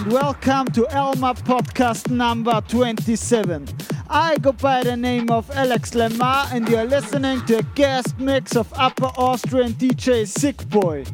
and welcome to Elmart podcast number 27. I go by the name of Alex Lemar, and you're listening to a guest mix of Upper Austrian DJ Sickboy.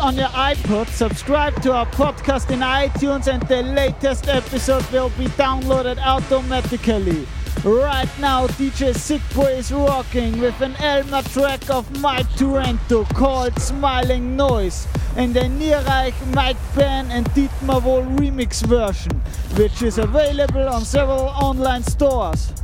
On your iPod, subscribe to our podcast in iTunes and the latest episode will be downloaded automatically. Right now, DJ Sickboy is rocking with an Elmart track of Mike Turrento called Smiling Noise and the Niereich Mike Ben and Dietmar Wohl remix version, which is available on several online stores.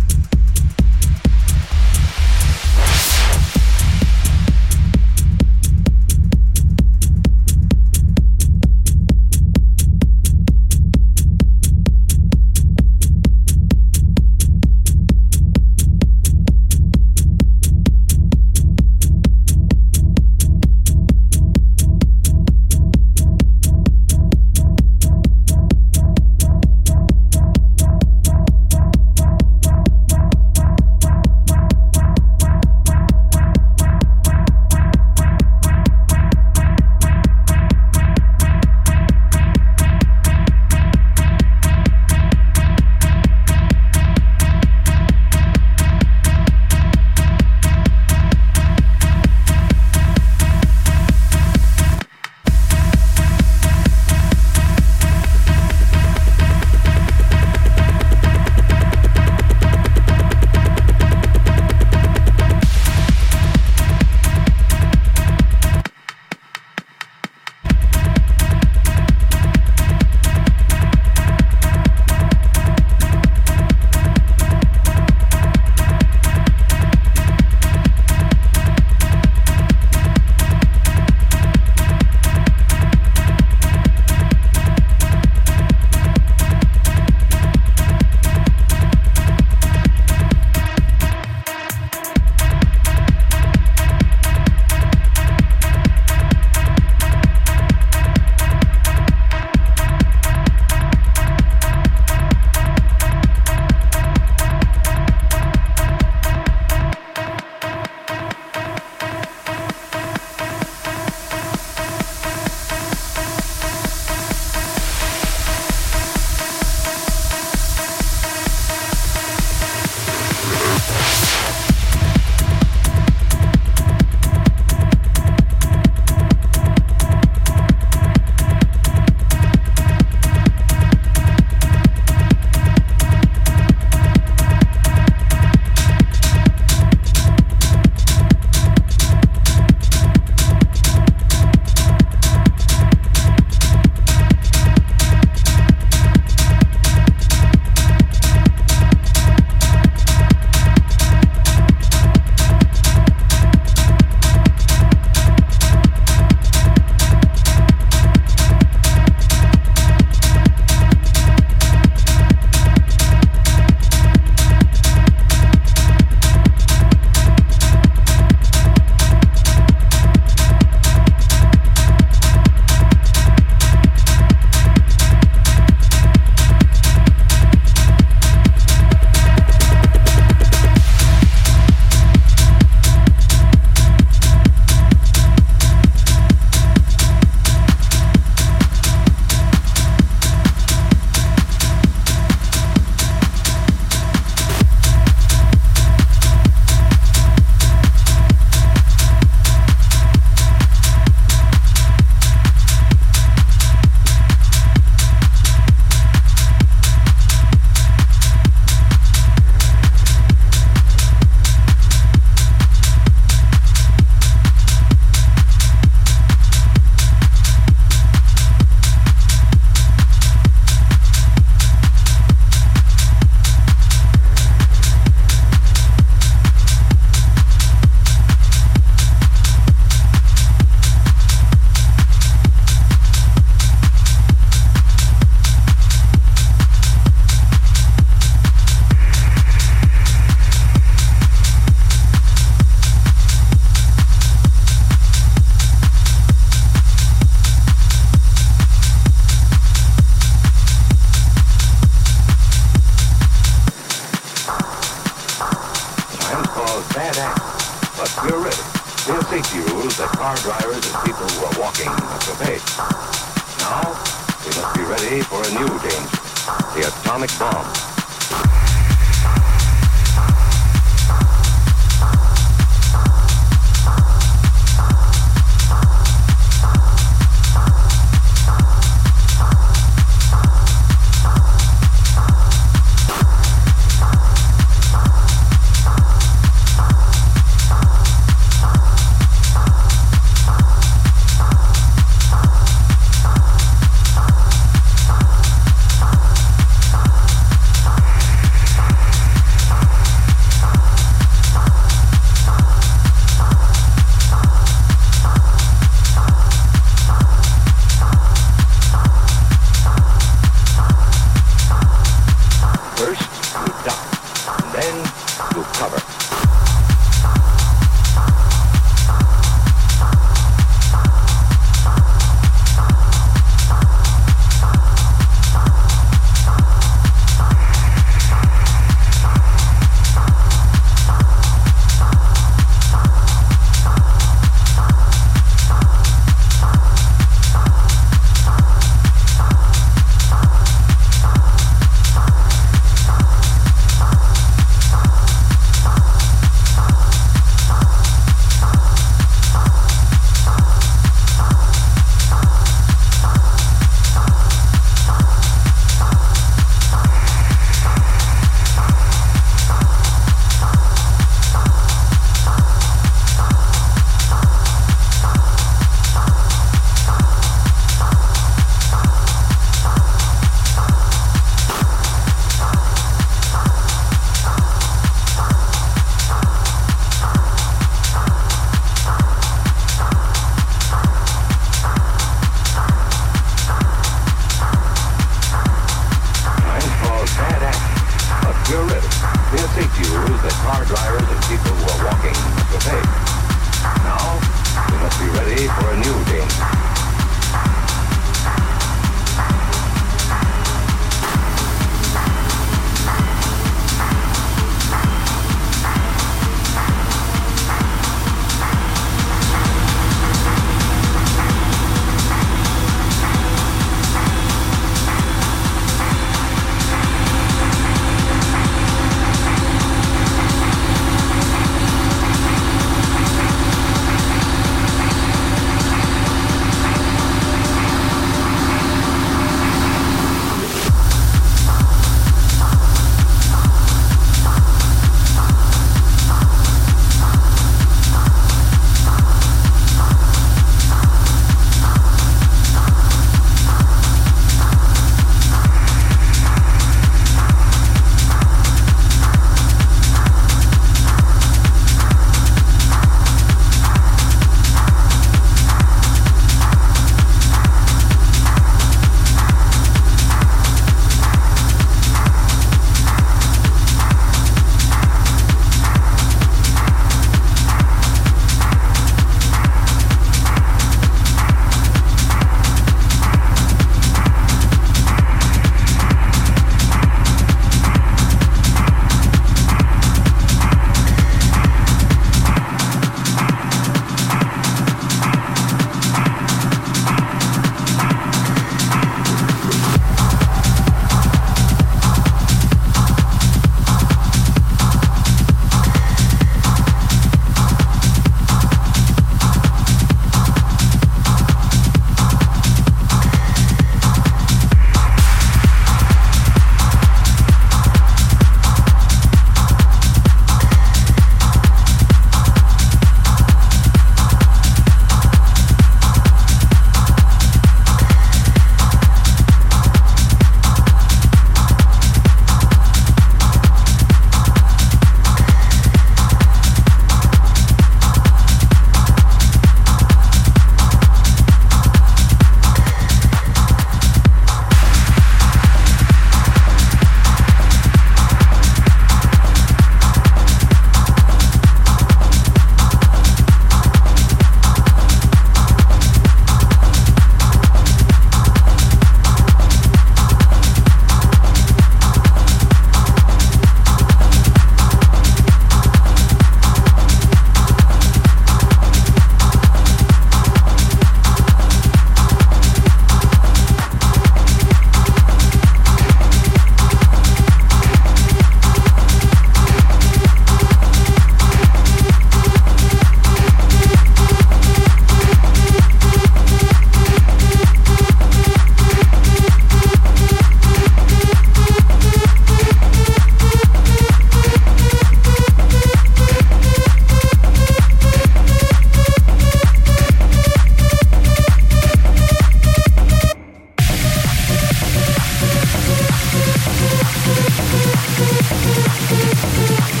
Thank you.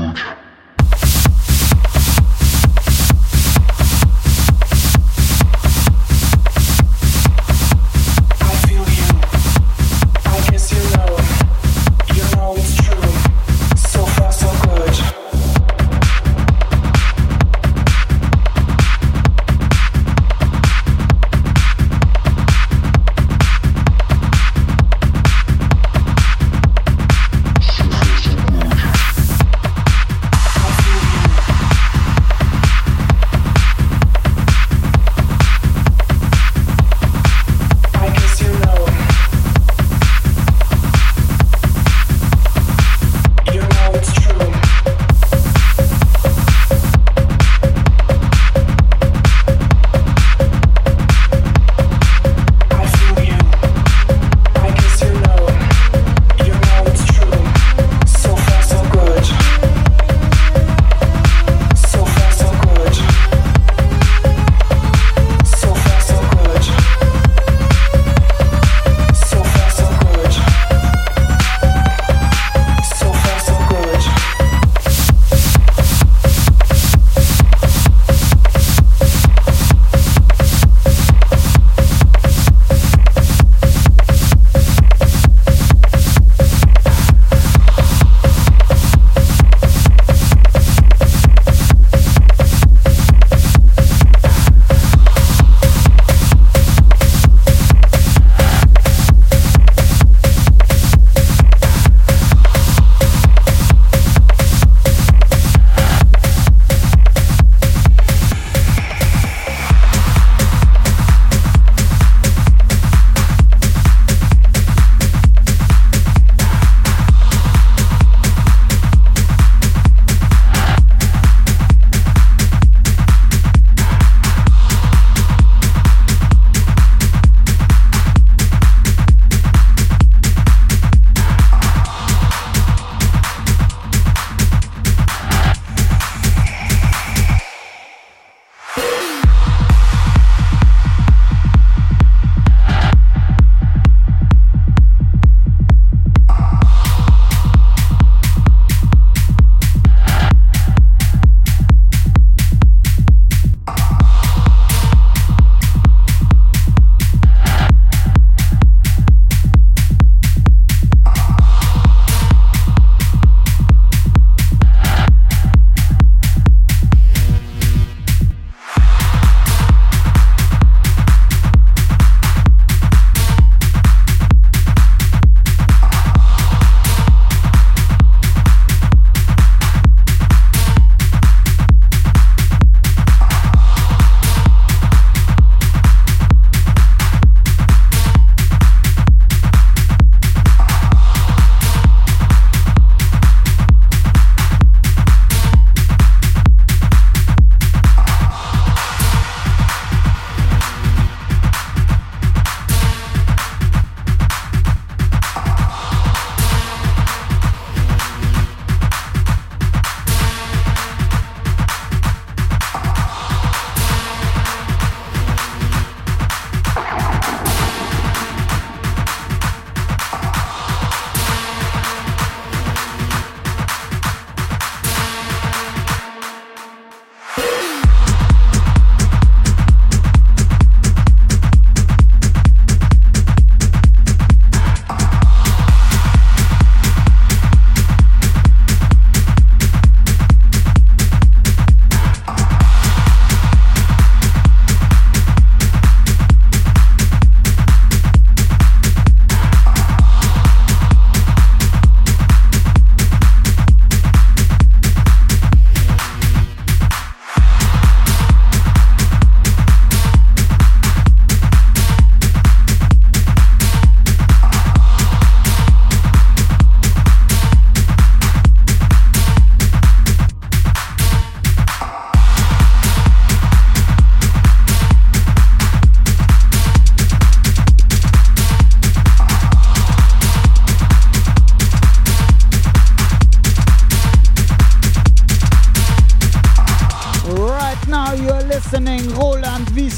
Far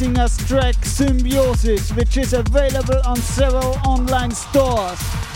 Roland Wiesinger's track Symbiosis, which is available on several online stores.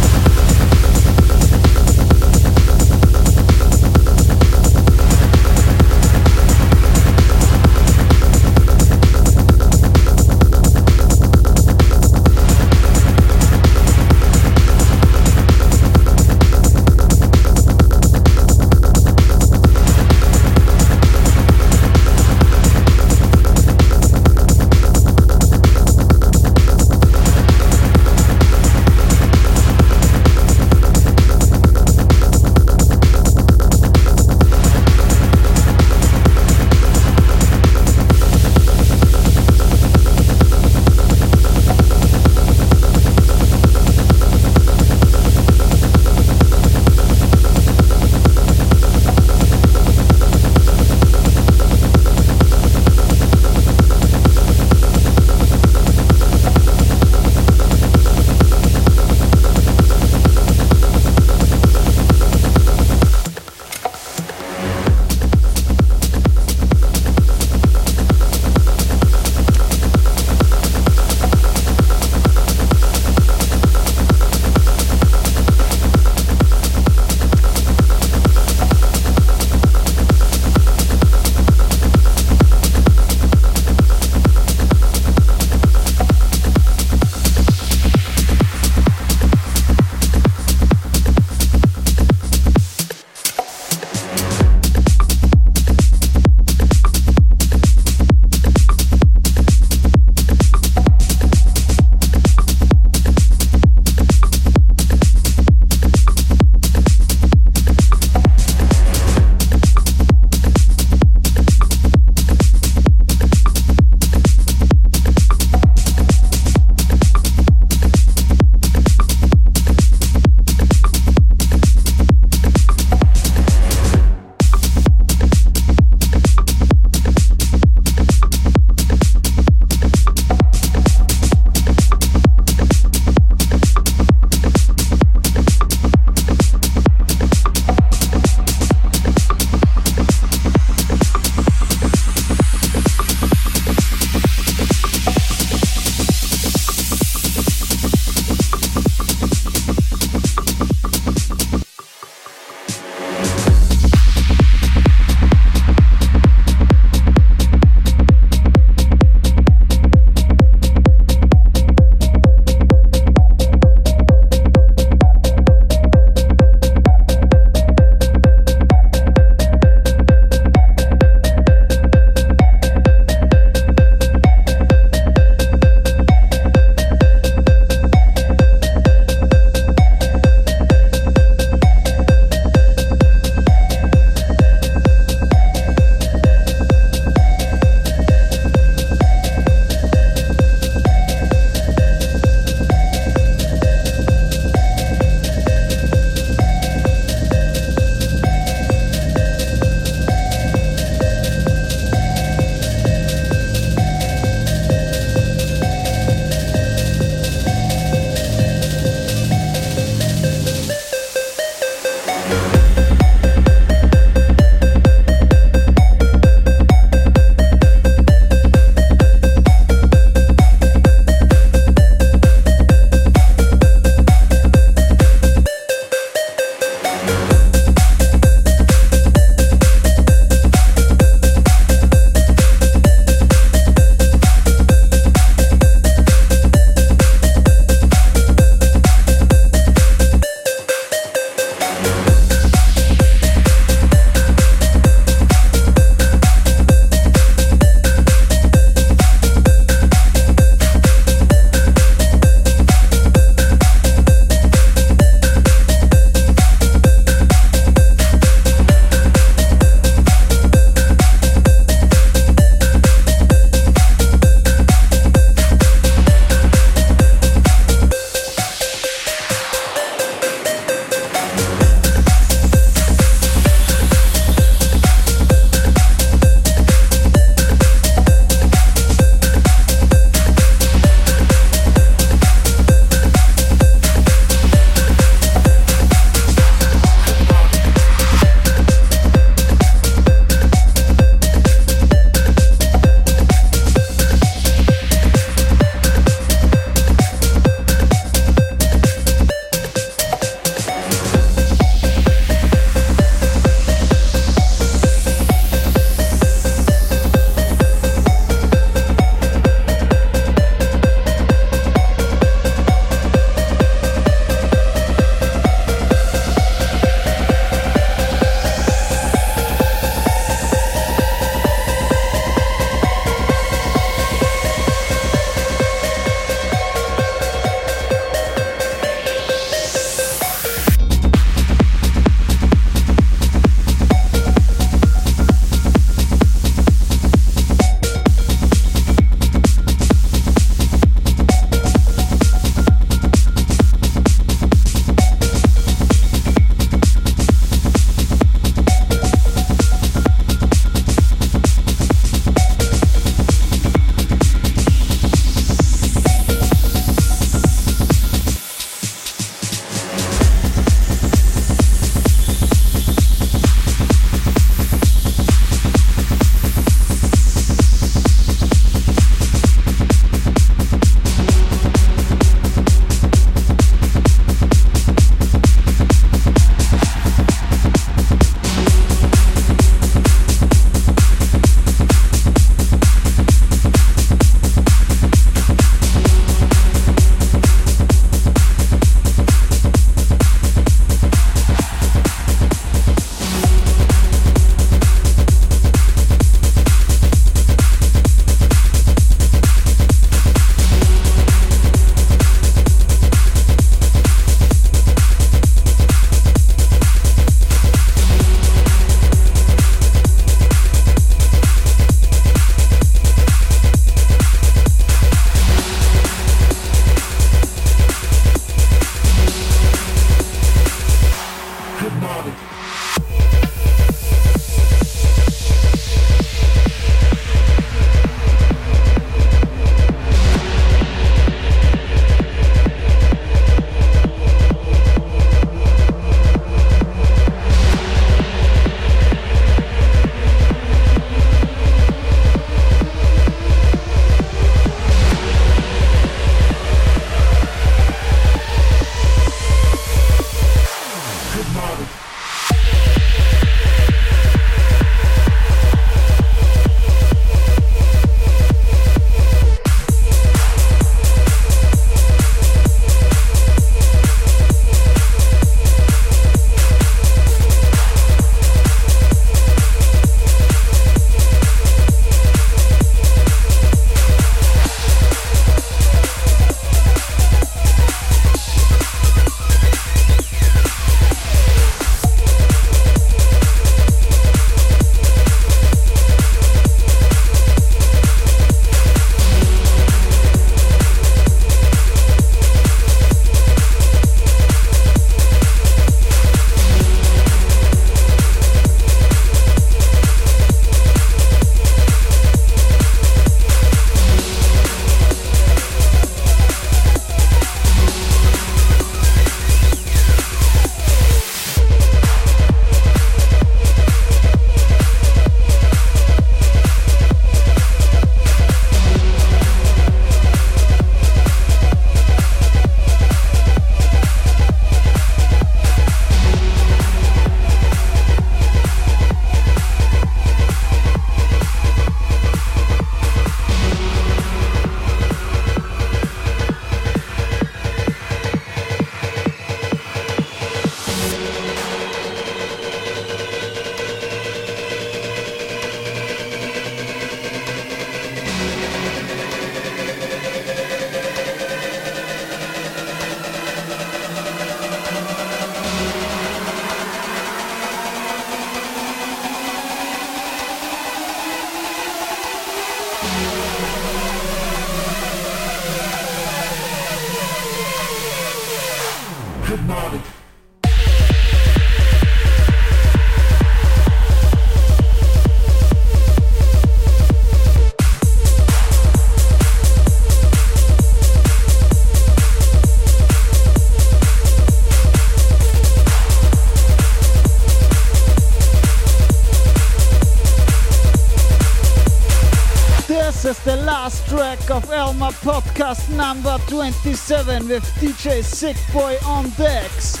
27 with DJ Sick Boy on decks.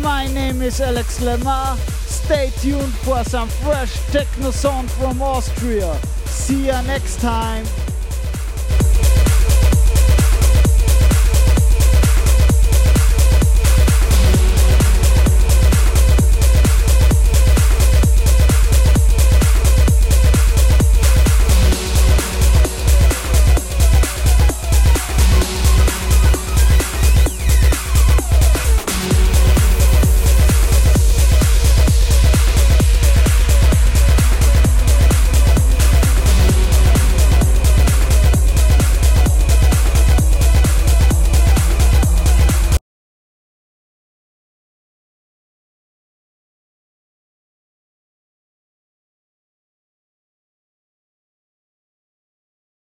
My name is Alex Lemar. Stay tuned for some fresh techno sound from Austria. See ya next time.